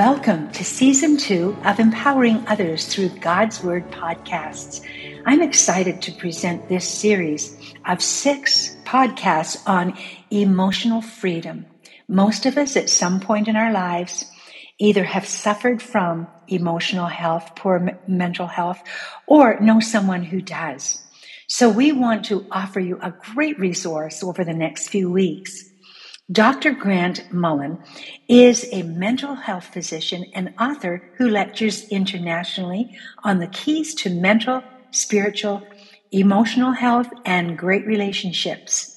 Welcome to season two of Empowering Others Through God's Word podcasts. I'm excited to present this series of six podcasts on emotional freedom. Most of us at some point in our lives either have suffered from emotional health, poor mental health, or know someone who does. So we want to offer you a great resource over the next few weeks. Dr. Grant Mullen is a mental health physician and author who lectures internationally on the keys to mental, spiritual, emotional health, and great relationships.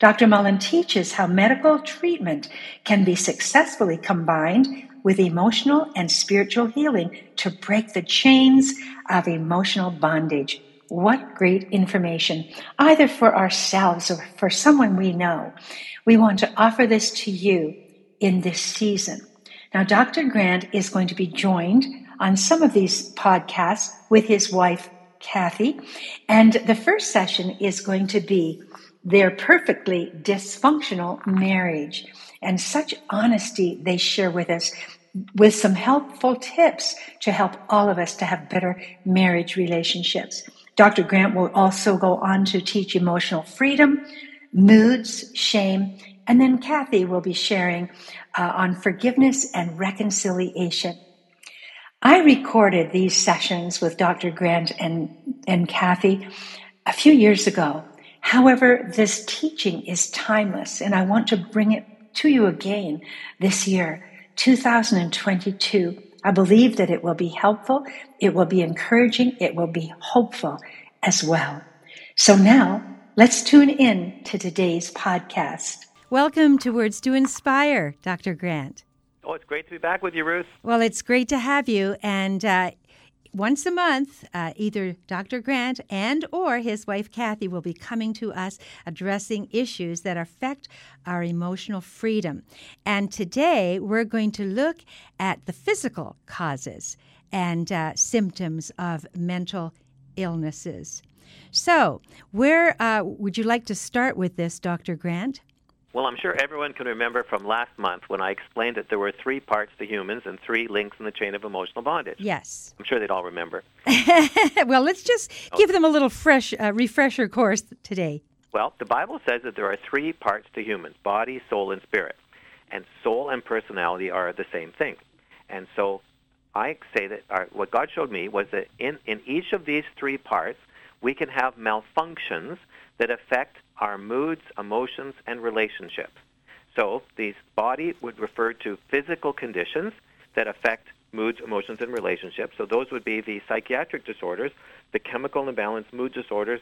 Dr. Mullen teaches how medical treatment can be successfully combined with emotional and spiritual healing to break the chains of emotional bondage. What great information, either for ourselves or for someone we know. We want to offer this to you in this season. Now, Dr. Grant is going to be joined on some of these podcasts with his wife, Kathy. And the first session is going to be their perfectly dysfunctional marriage and such honesty they share with us with some helpful tips to help all of us to have better marriage relationships. Dr. Grant will also go on to teach emotional freedom, moods, shame, and then Kathy will be sharing uh, on forgiveness and reconciliation. I recorded these sessions with Dr. Grant and, and Kathy a few years ago. However, this teaching is timeless, and I want to bring it to you again this year, 2022. I believe that it will be helpful, it will be encouraging, it will be hopeful as well. So now Let's tune in to today's podcast. Welcome to Words to Inspire, Dr. Grant. Oh, it's great to be back with you, Ruth. Well, it's great to have you. And uh, once a month, uh, either Dr. Grant and or his wife Kathy will be coming to us addressing issues that affect our emotional freedom. And today we're going to look at the physical causes and uh, symptoms of mental illnesses. So, where uh, would you like to start with this, Dr. Grant? Well, I'm sure everyone can remember from last month when I explained that there were three parts to humans and three links in the chain of emotional bondage. Yes. I'm sure they'd all remember. well, let's just okay. give them a little fresh uh, refresher course today. Well, the Bible says that there are three parts to humans body, soul, and spirit. And soul and personality are the same thing. And so I say that our, what God showed me was that in, in each of these three parts, we can have malfunctions that affect our moods, emotions, and relationships. So, these body would refer to physical conditions that affect moods, emotions, and relationships. So, those would be the psychiatric disorders, the chemical imbalance mood disorders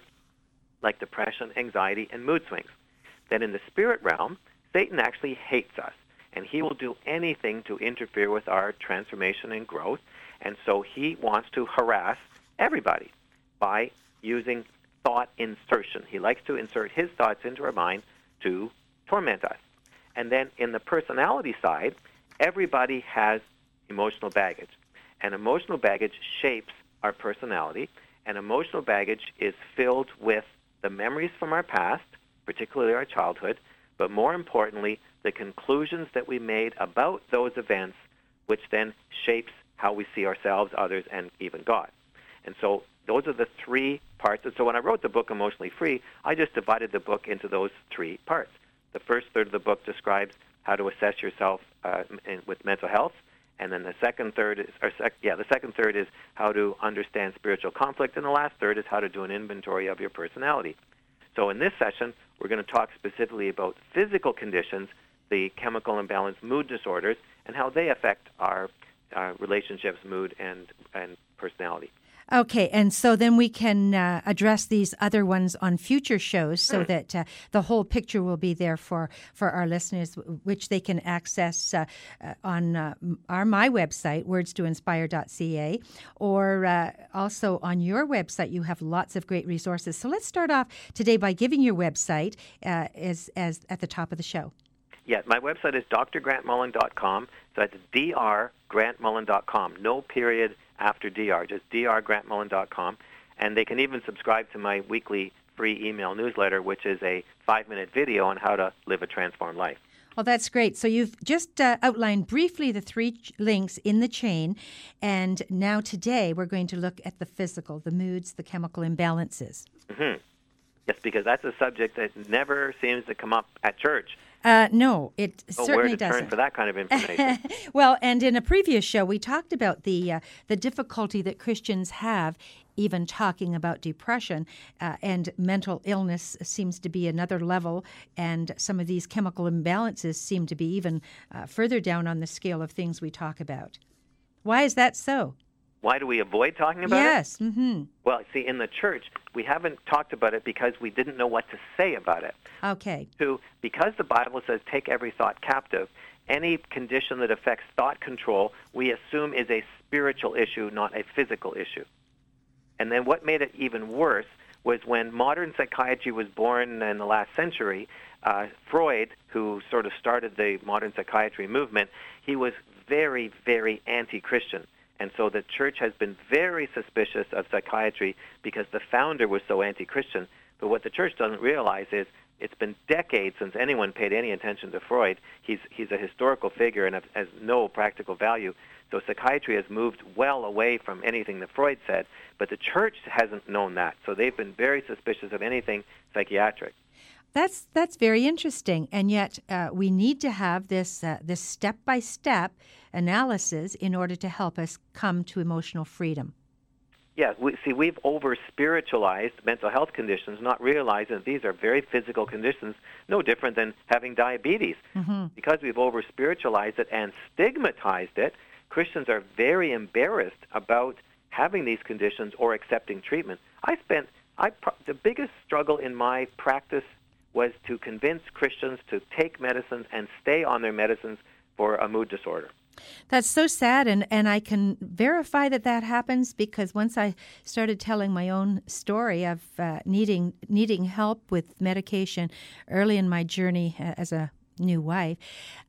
like depression, anxiety, and mood swings. Then, in the spirit realm, Satan actually hates us, and he will do anything to interfere with our transformation and growth. And so, he wants to harass everybody by using thought insertion. He likes to insert his thoughts into our mind to torment us. And then in the personality side, everybody has emotional baggage. And emotional baggage shapes our personality. And emotional baggage is filled with the memories from our past, particularly our childhood, but more importantly, the conclusions that we made about those events, which then shapes how we see ourselves, others, and even God. And so those are the three parts. And so when I wrote the book Emotionally Free, I just divided the book into those three parts. The first third of the book describes how to assess yourself uh, in, with mental health, and then the second third is, or sec, yeah, the second third is how to understand spiritual conflict, and the last third is how to do an inventory of your personality. So in this session, we're going to talk specifically about physical conditions, the chemical imbalance mood disorders, and how they affect our uh, relationships, mood, and and personality. Okay, and so then we can uh, address these other ones on future shows so mm. that uh, the whole picture will be there for, for our listeners, which they can access uh, uh on uh, our my website, wordstoinspire.ca, or uh, also on your website. You have lots of great resources. So let's start off today by giving your website as, as at the top of the show. Yeah, my website is drgrantmullen.com. So that's drgrantmullen.com. No period after dr, just drgrantmullen.com. And they can even subscribe to my weekly free email newsletter, which is a five-minute video on how to live a transformed life. Well, that's great. So you've just uh, outlined briefly the three ch- links in the chain, and now today we're going to look at the physical, the moods, the chemical imbalances. Mm-hmm. Yes, because that's a subject that never seems to come up at church. Uh, no, it Oh, certainly where to doesn't. turn for that kind of information? well, and in a previous show, we talked about the uh, the difficulty that Christians have even talking about depression uh, and mental illness seems to be another level, and some of these chemical imbalances seem to be even uh, further down on the scale of things we talk about. Why is that so? Why do we avoid talking about it? yes. Mm-hmm. Well, see, in the church, we haven't talked about it because we didn't know what to say about it. Okay. Two, because the Bible says take every thought captive, any condition that affects thought control, we assume is a spiritual issue, not a physical issue. And then what made it even worse was when modern psychiatry was born in the last century, uh, Freud, who sort of started the modern psychiatry movement, he was very, very anti-Christian. And so the church has been very suspicious of psychiatry because the founder was so anti-Christian. But what the church doesn't realize is it's been decades since anyone paid any attention to Freud. He's, he's a historical figure and has no practical value. So psychiatry has moved well away from anything that Freud said, but the church hasn't known that. So they've been very suspicious of anything psychiatric. That's that's very interesting, and yet uh, we need to have this uh, this step by step analysis in order to help us come to emotional freedom. Yeah, we, see, we've over spiritualized mental health conditions, not realizing that these are very physical conditions, no different than having diabetes. Mm-hmm. Because we've over spiritualized it and stigmatized it, Christians are very embarrassed about having these conditions or accepting treatment. I spent I the biggest struggle in my practice was to convince Christians to take medicines and stay on their medicines for a mood disorder. That's so sad, and, and I can verify that that happens because once I started telling my own story of uh, needing needing help with medication early in my journey uh, as a new wife,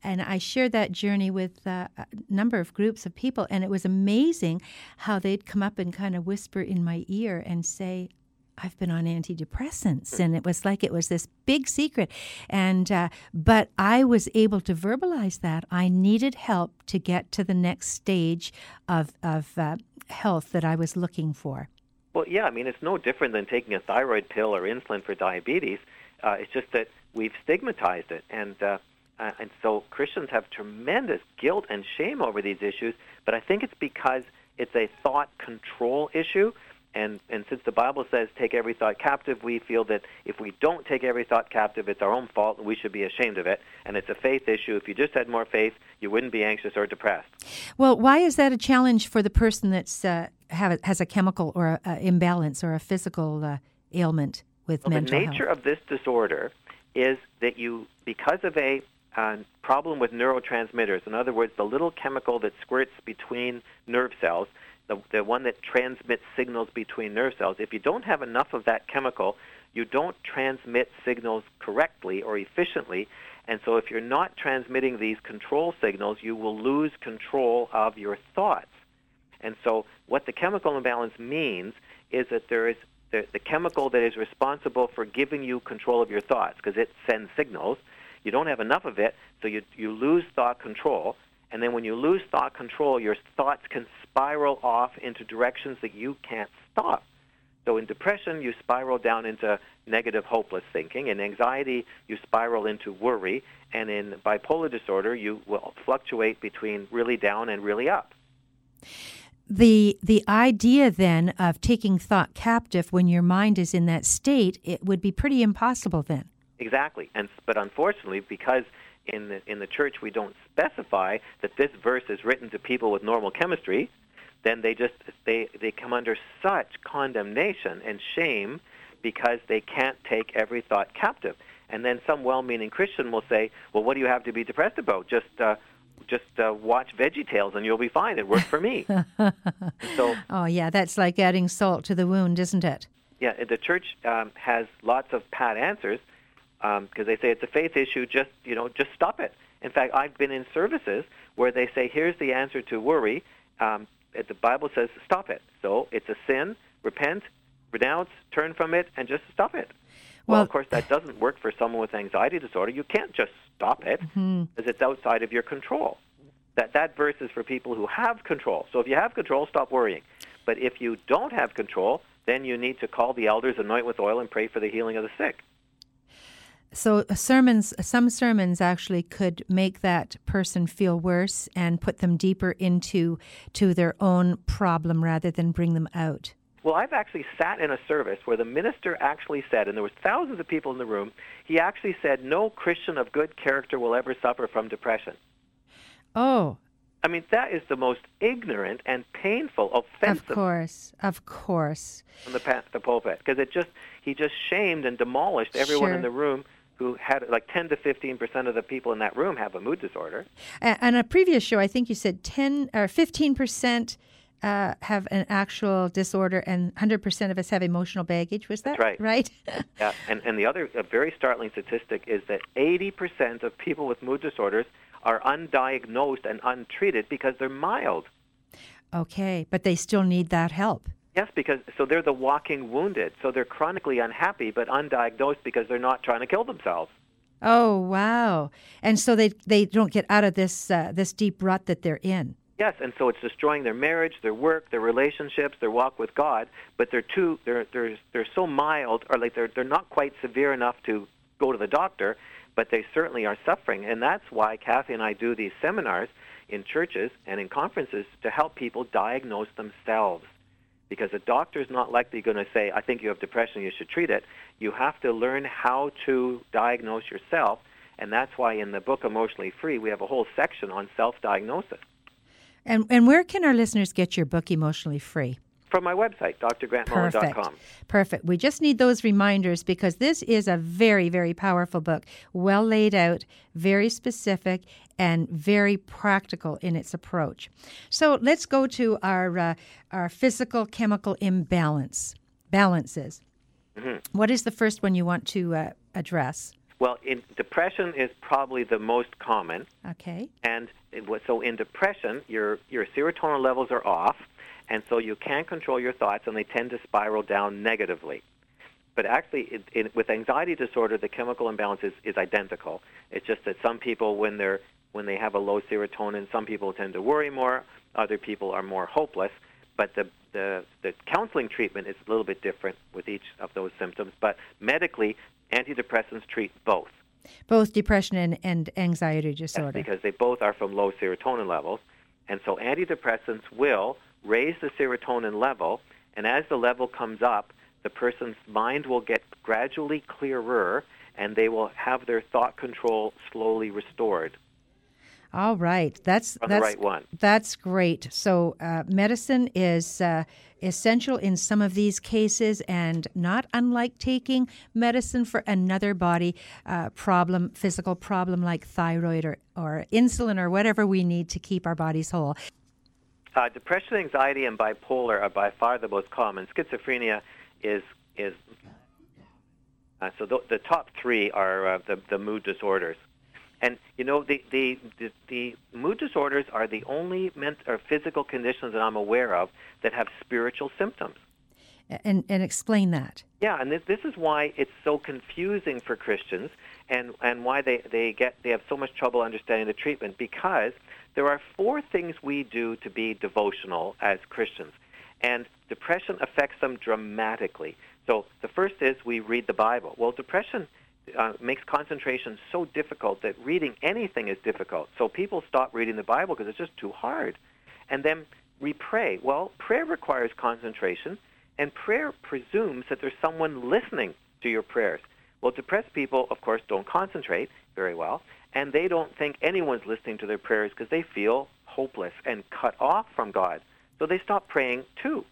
and I shared that journey with uh, a number of groups of people, and it was amazing how they'd come up and kind of whisper in my ear and say, I've been on antidepressants, and it was like it was this big secret. And uh, but I was able to verbalize that I needed help to get to the next stage of of uh, health that I was looking for. Well, yeah, I mean it's no different than taking a thyroid pill or insulin for diabetes. Uh, it's just that we've stigmatized it, and uh, uh, and so Christians have tremendous guilt and shame over these issues. But I think it's because it's a thought control issue. And, and since the Bible says take every thought captive, we feel that if we don't take every thought captive, it's our own fault and we should be ashamed of it. And it's a faith issue. If you just had more faith, you wouldn't be anxious or depressed. Well, why is that a challenge for the person that's uh, have, has a chemical or a, a imbalance or a physical uh, ailment with well, mental the nature health? of this disorder is that you, because of a uh, problem with neurotransmitters, in other words, the little chemical that squirts between nerve cells, the, the one that transmits signals between nerve cells, if you don't have enough of that chemical, you don't transmit signals correctly or efficiently. And so if you're not transmitting these control signals, you will lose control of your thoughts. And so what the chemical imbalance means is that there is the, the chemical that is responsible for giving you control of your thoughts, because it sends signals. You don't have enough of it, so you, you lose thought control. And then when you lose thought control, your thoughts can spiral off into directions that you can't stop. So in depression, you spiral down into negative, hopeless thinking. In anxiety, you spiral into worry. And in bipolar disorder, you will fluctuate between really down and really up. The the idea then of taking thought captive when your mind is in that state, it would be pretty impossible then. Exactly. And but unfortunately, because in the in the church we don't specify that this verse is written to people with normal chemistry, then they just they they come under such condemnation and shame because they can't take every thought captive. And then some well-meaning Christian will say, "Well, what do you have to be depressed about? Just uh, just uh, watch Veggie Tales and you'll be fine. It worked for me." so Oh yeah, that's like adding salt to the wound, isn't it? yeah, the church um, has lots of pat answers because um, they say it's a faith issue. Just you know, just stop it. In fact, I've been in services where they say, "Here's the answer to worry." Um, the Bible says, "Stop it." So it's a sin. Repent, renounce, turn from it, and just stop it. Well, Well- of course, that doesn't work for someone with anxiety disorder. You can't just stop it Mm-hmm. because it's outside of your control. That that verse is for people who have control. So if you have control, stop worrying. But if you don't have control, then you need to call the elders, anoint with oil, and pray for the healing of the sick. So sermons, some sermons actually could make that person feel worse and put them deeper into to their own problem rather than bring them out. Well, I've actually sat in a service where the minister actually said, and there were thousands of people in the room, he actually said, no Christian of good character will ever suffer from depression. Oh, I mean, that is the most ignorant and painful, offensive of course, of course. from the, the pulpit because it just he just shamed and demolished everyone Sure. in the room who had like 10 to 15 percent of the people in that room have a mood disorder. And a previous show, I think you said ten or fifteen percent uh, have an actual disorder, and hundred percent of us have emotional baggage. Was that right. Right. Yeah, and and the other a very startling statistic is that 80 percent of people with mood disorders are undiagnosed and untreated because they're mild. okay, but they still need that help. Yes, because so they're the walking wounded. So they're chronically unhappy but undiagnosed because they're not trying to kill themselves. Oh wow! And so they they don't get out of this uh, this deep rut that they're in. Yes, and so it's destroying their marriage, their work, their relationships, their walk with God. But they're too they're they're they're so mild, or like they're they're not quite severe enough to go to the doctor, but they certainly are suffering, and that's why Kathy and I do these seminars in churches and in conferences to help people diagnose themselves. Because a doctor is not likely going to say, "I think you have depression, you should treat it." You have to learn how to diagnose yourself, and that's why in the book Emotionally Free we have a whole section on self-diagnosis. And and where can our listeners get your book emotionally free? from my website, Perfect. Perfect. We just need those reminders because this is a very, very powerful book, well laid out, very specific, and very practical in its approach. So let's go to our uh, our physical chemical imbalance balances. Mm-hmm. What is the first one you want to uh, address? Well, in, depression is probably the most common, Okay. and it so in depression, your your serotonin levels are off, and so you can't control your thoughts, and they tend to spiral down negatively. But actually, it, it, with anxiety disorder, the chemical imbalance is, is identical. It's just that some people, when they're when they have a low serotonin, some people tend to worry more. Other people are more hopeless. But the the, the counseling treatment is a little bit different with each of those symptoms. But medically, antidepressants treat both. Both depression and, and anxiety That's disorder. because they both are from low serotonin levels. And so antidepressants will raise the serotonin level, and as the level comes up, the person's mind will get gradually clearer, and they will have their thought control slowly restored. All right, that's that's right one. That's great. So uh, medicine is uh, essential in some of these cases, and not unlike taking medicine for another body uh, problem, physical problem like thyroid or, or insulin or whatever we need to keep our bodies whole. Uh, depression, anxiety, and bipolar are by far the most common. Schizophrenia is is uh, so the, the top three are uh, the the mood disorders, and you know the the, the the mood disorders are the only ment- or physical conditions that I'm aware of that have spiritual symptoms. And and explain that. Yeah, and this, this is why it's so confusing for Christians, and and why they they get they have so much trouble understanding the treatment because there are four things we do to be devotional as Christians, and depression affects them dramatically. So the first is we read the Bible. Well, depression uh, makes concentration so difficult that reading anything is difficult. So people stop reading the Bible because it's just too hard. And then we pray. Well, prayer requires concentration, and prayer presumes that there's someone listening to your prayers. Well, depressed people, of course, don't concentrate very well, and they don't think anyone's listening to their prayers because they feel hopeless and cut off from God. So they stop praying too.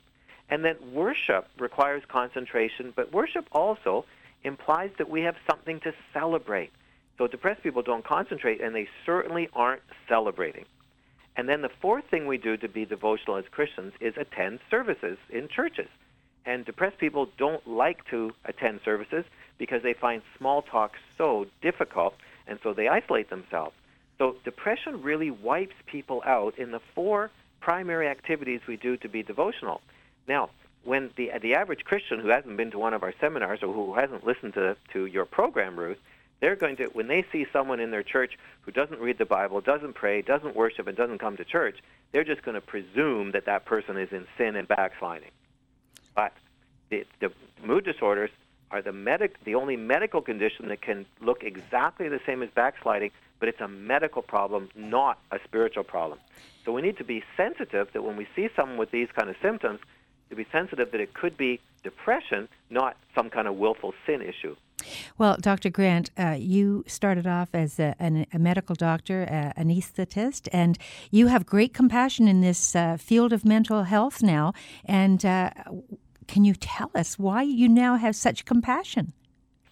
And then worship requires concentration, but worship also implies that we have something to celebrate. So depressed people don't concentrate, and they certainly aren't celebrating. And then the fourth thing we do to be devotional as Christians is attend services in churches. And depressed people don't like to attend services because they find small talk so difficult, and so they isolate themselves. So depression really wipes people out in the four primary activities we do to be devotional. Now, when the the average Christian who hasn't been to one of our seminars or who hasn't listened to to your program, Ruth, They're going to, when they see someone in their church who doesn't read the Bible, doesn't pray, doesn't worship, and doesn't come to church, they're just going to presume that that person is in sin and backsliding. But the, the mood disorders are the medic, the only medical condition that can look exactly the same as backsliding, but it's a medical problem, not a spiritual problem. So we need to be sensitive that when we see someone with these kind of symptoms, to be sensitive that it could be depression, not some kind of willful sin issue. Well, Dr. Grant, uh, you started off as a, an, a medical doctor, uh, anesthetist, and you have great compassion in this uh, field of mental health now. And uh, can you tell us why you now have such compassion?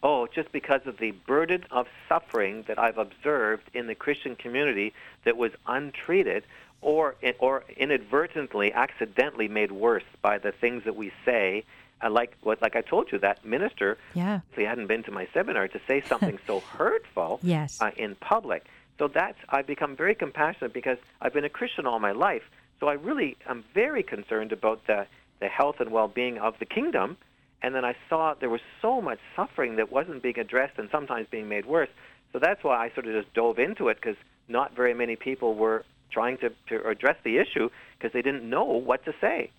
Oh, just because of the burden of suffering that I've observed in the Christian community that was untreated or or inadvertently, accidentally made worse by the things that we say. Uh, like what, like I told you, that minister, yeah, if he hadn't been to my seminar to say something so hurtful, yes. Uh, in public. So that's I've become very compassionate because I've been a Christian all my life. So I really am very concerned about the the health and well-being of the kingdom. And then I saw there was so much suffering that wasn't being addressed and sometimes being made worse. So that's why I sort of just dove into it because not very many people were trying to, to address the issue because they didn't know what to say.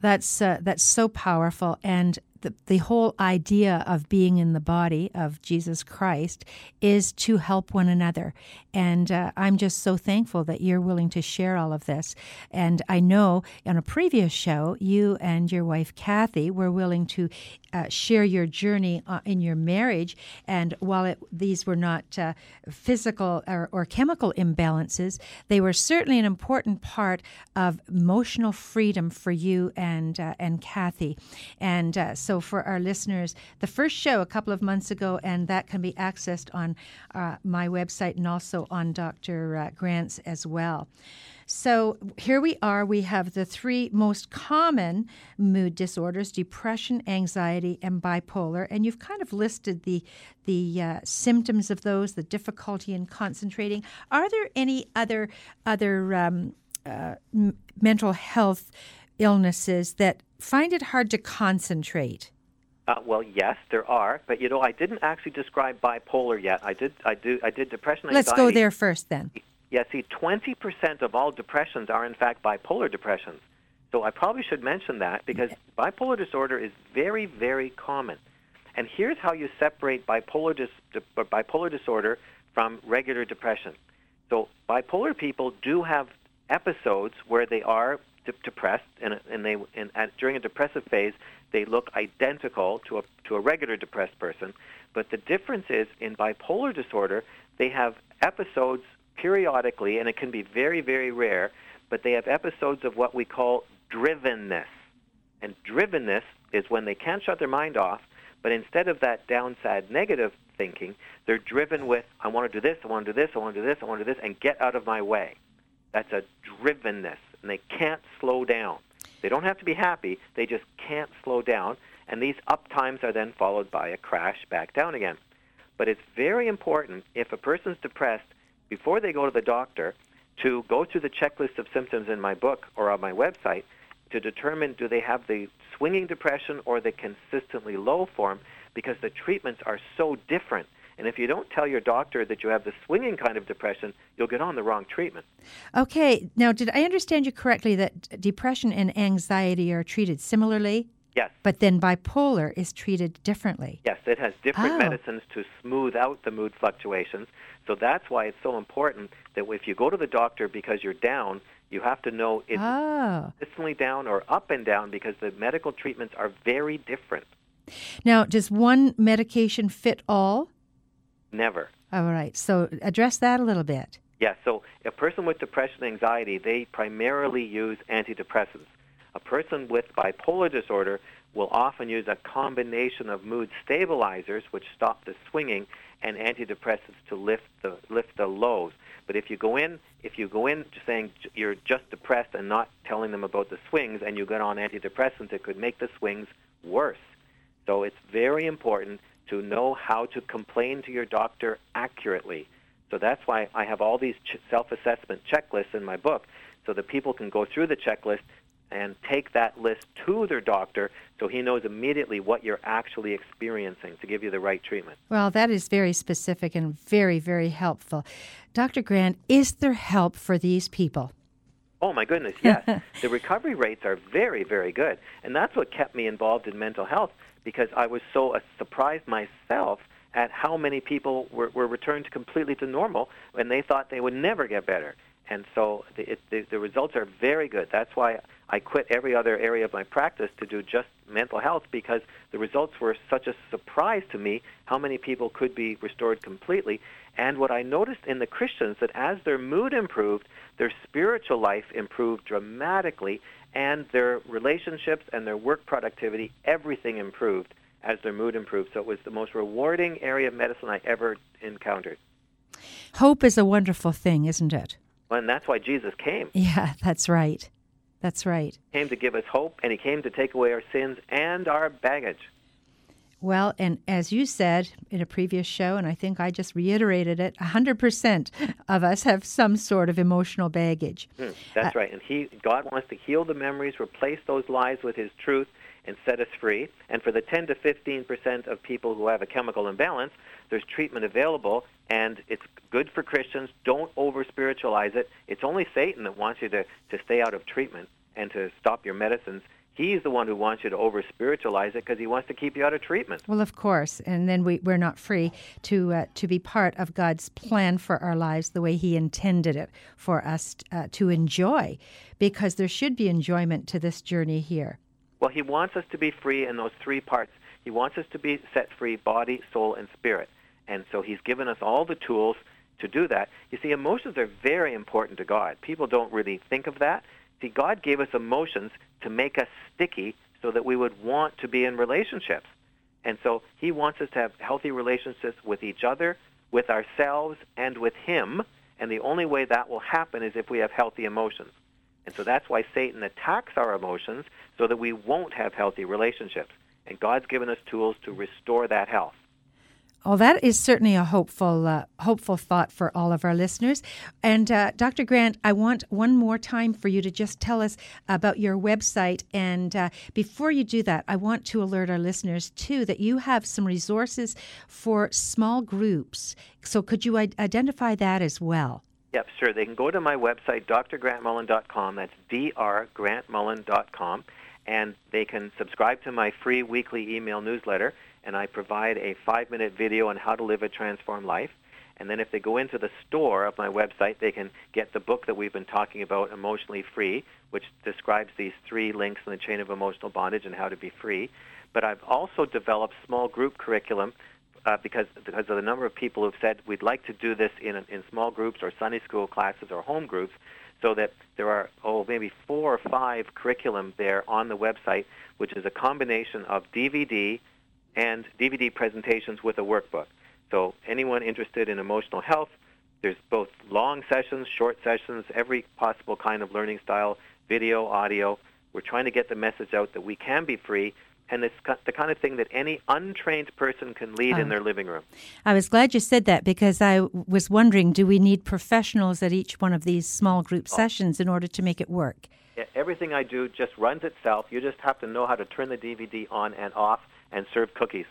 That's uh, that's so powerful, and the, the whole idea of being in the body of Jesus Christ is to help one another. And uh, I'm just so thankful that you're willing to share all of this. And I know on a previous show, you and your wife Kathy were willing to uh, share your journey uh, in your marriage. And while it, these were not uh, physical or, or chemical imbalances, they were certainly an important part of emotional freedom for you and uh, and Kathy. And uh, so, for our listeners, the first show a couple of months ago, and that can be accessed on uh, my website and also on Dr. Grant's as well. So here we are. We have the three most common mood disorders: depression, anxiety, and bipolar. And you've kind of listed the the uh, symptoms of those, the difficulty in concentrating. Are there any other other um, uh, m- mental health illnesses that find it hard to concentrate? Uh, well, yes, there are, but you know, I didn't actually describe bipolar yet. I did, I do, I did depression. Let's anxiety. go there first, then. Yeah, see, 20% of all depressions are in fact bipolar depressions. So I probably should mention that because bipolar disorder is very, very common. And here's how you separate bipolar, dis- bipolar disorder from regular depression. So bipolar people do have episodes where they are de- depressed, and, and they and at, during a depressive phase they look identical to a to a regular depressed person. But the difference is in bipolar disorder they have episodes periodically, and it can be very very rare. But they have episodes of what we call drivenness, and drivenness is when they can't shut their mind off. But instead of that downside negative thinking, they're driven with, I want to do this, I want to do this, I want to do this, I want to do this, and get out of my way. That's a drivenness, and they can't slow down. They don't have to be happy, they just can't slow down, and these up times are then followed by a crash back down again. But it's very important if a person's depressed, before they go to the doctor, to go through the checklist of symptoms in my book or on my website to determine do they have the swinging depression or the consistently low form because the treatments are so different. And if you don't tell your doctor that you have the swinging kind of depression, you'll get on the wrong treatment. Okay. Now, did I understand you correctly that depression and anxiety are treated similarly? Yes. But then bipolar is treated differently. Yes, it has different Oh. medicines to smooth out the mood fluctuations. So that's why it's so important that if you go to the doctor because you're down, you have to know is Oh. consistently down or up and down because the medical treatments are very different. Now, does one medication fit all? Never. All right. So address that a little bit. Yeah, so a person with depression and anxiety, they primarily use antidepressants. A person with bipolar disorder will often use a combination of mood stabilizers, which stop the swinging, and antidepressants to lift the lift the lows. But if you go in, if you go in saying you're just depressed and not telling them about the swings, and you get on antidepressants, it could make the swings worse. So it's very important to know how to complain to your doctor accurately. So that's why I have all these self-assessment checklists in my book, so that people can go through the checklist and take that list to their doctor so he knows immediately what you're actually experiencing to give you the right treatment. Well, that is very specific and very, very helpful. Dr. Grant, is there help for these people? Oh my goodness, yes. the recovery rates are very, very good. And that's what kept me involved in mental health because I was so uh, surprised myself at how many people were, were returned completely to normal when they thought they would never get better. And so the, it, the, the results are very good. That's why I quit every other area of my practice to do just mental health because the results were such a surprise to me how many people could be restored completely. And what I noticed in the Christians that as their mood improved, their spiritual life improved dramatically and their relationships and their work productivity, everything improved as their mood improved. So it was the most rewarding area of medicine I ever encountered. Hope is a wonderful thing, isn't it? Well, and that's why Jesus came. Yeah, that's right. That's right. He came to give us hope, and he came to take away our sins and our baggage. Well, and as you said in a previous show, and I think I just reiterated it, 100% of us have some sort of emotional baggage. Mm, that's uh, right. And he, God wants to heal the memories, replace those lies with his truth, and set us free. And for the 10 to 15 percent of people who have a chemical imbalance, there's treatment available, and it's good for Christians. Don't over spiritualize it. It's only Satan that wants you to, to stay out of treatment and to stop your medicines. He's the one who wants you to over spiritualize it because he wants to keep you out of treatment. Well, of course, and then we, we're not free to uh, to be part of God's plan for our lives the way He intended it for us uh, to enjoy, because there should be enjoyment to this journey here. Well, he wants us to be free in those three parts. He wants us to be set free body, soul, and spirit. And so he's given us all the tools to do that. You see, emotions are very important to God. People don't really think of that. See, God gave us emotions to make us sticky so that we would want to be in relationships. And so he wants us to have healthy relationships with each other, with ourselves, and with him. And the only way that will happen is if we have healthy emotions. And so that's why Satan attacks our emotions so that we won't have healthy relationships. And God's given us tools to restore that health. Well, that is certainly a hopeful, uh, hopeful thought for all of our listeners. And uh, Dr. Grant, I want one more time for you to just tell us about your website. And uh, before you do that, I want to alert our listeners too that you have some resources for small groups. So, could you identify that as well? Yep, sure. They can go to my website, drgrantmullen.com. That's drgrantmullen.com. And they can subscribe to my free weekly email newsletter. And I provide a five minute video on how to live a transformed life. And then if they go into the store of my website, they can get the book that we've been talking about, Emotionally Free, which describes these three links in the chain of emotional bondage and how to be free. But I've also developed small group curriculum uh, because because of the number of people who've said we'd like to do this in in small groups or Sunday school classes or home groups, so that there are oh maybe four or five curriculum there on the website, which is a combination of DVD and DVD presentations with a workbook. So anyone interested in emotional health, there's both long sessions, short sessions, every possible kind of learning style, video, audio. We're trying to get the message out that we can be free and it's the kind of thing that any untrained person can lead oh. in their living room. I was glad you said that because I was wondering do we need professionals at each one of these small group oh. sessions in order to make it work? Yeah, everything I do just runs itself. You just have to know how to turn the DVD on and off and serve cookies.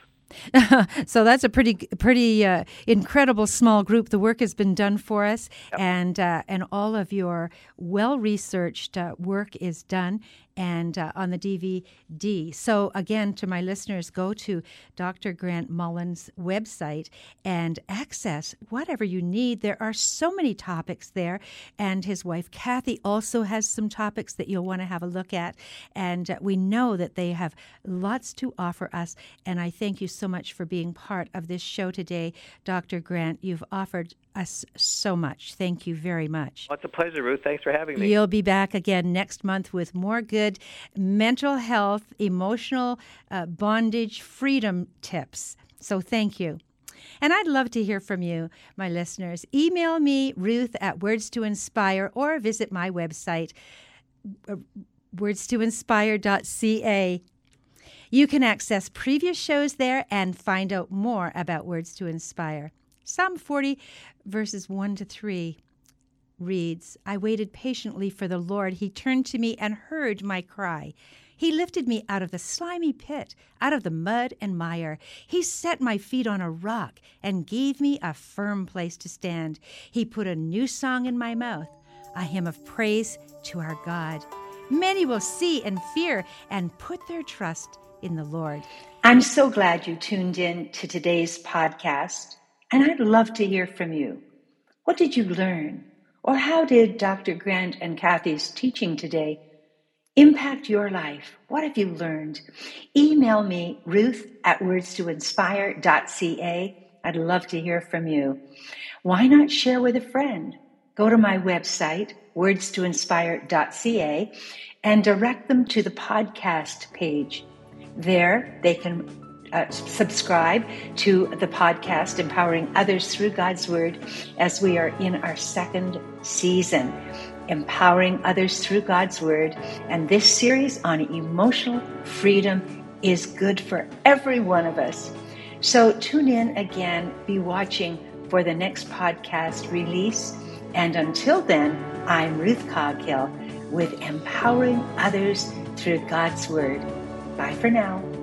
so that's a pretty pretty uh, incredible small group. The work has been done for us, yep. and uh, and all of your well researched uh, work is done, and uh, on the DVD. So, again, to my listeners, go to Dr. Grant Mullen's website and access whatever you need. There are so many topics there, and his wife Kathy also has some topics that you'll want to have a look at. And uh, we know that they have lots to offer us. And I thank you so much for being part of this show today, Dr. Grant. You've offered us so much. Thank you very much. Well, it's a pleasure, Ruth. Thanks for having me. You'll be back again next month with more good mental health, emotional uh, bondage, freedom tips. So thank you. And I'd love to hear from you, my listeners. Email me, Ruth at Words to Inspire, or visit my website, uh, wordstoinspire.ca. You can access previous shows there and find out more about Words to Inspire. Psalm 40, verses 1 to 3. reads I waited patiently for the Lord. He turned to me and heard my cry. He lifted me out of the slimy pit, out of the mud and mire. He set my feet on a rock and gave me a firm place to stand. He put a new song in my mouth, a hymn of praise to our God. Many will see and fear and put their trust in the Lord. I'm so glad you tuned in to today's podcast, and I'd love to hear from you. What did you learn? Or how did Dr. Grant and Kathy's teaching today impact your life? What have you learned? Email me, ruth at wordstoinspire.ca. I'd love to hear from you. Why not share with a friend? Go to my website, wordstoinspire.ca, and direct them to the podcast page. There, they can uh, subscribe to the podcast, Empowering Others Through God's Word, as we are in our second season empowering others through God's Word. And this series on emotional freedom is good for every one of us. So tune in again, be watching for the next podcast release. And until then, I'm Ruth Coghill with Empowering Others Through God's Word. Bye for now.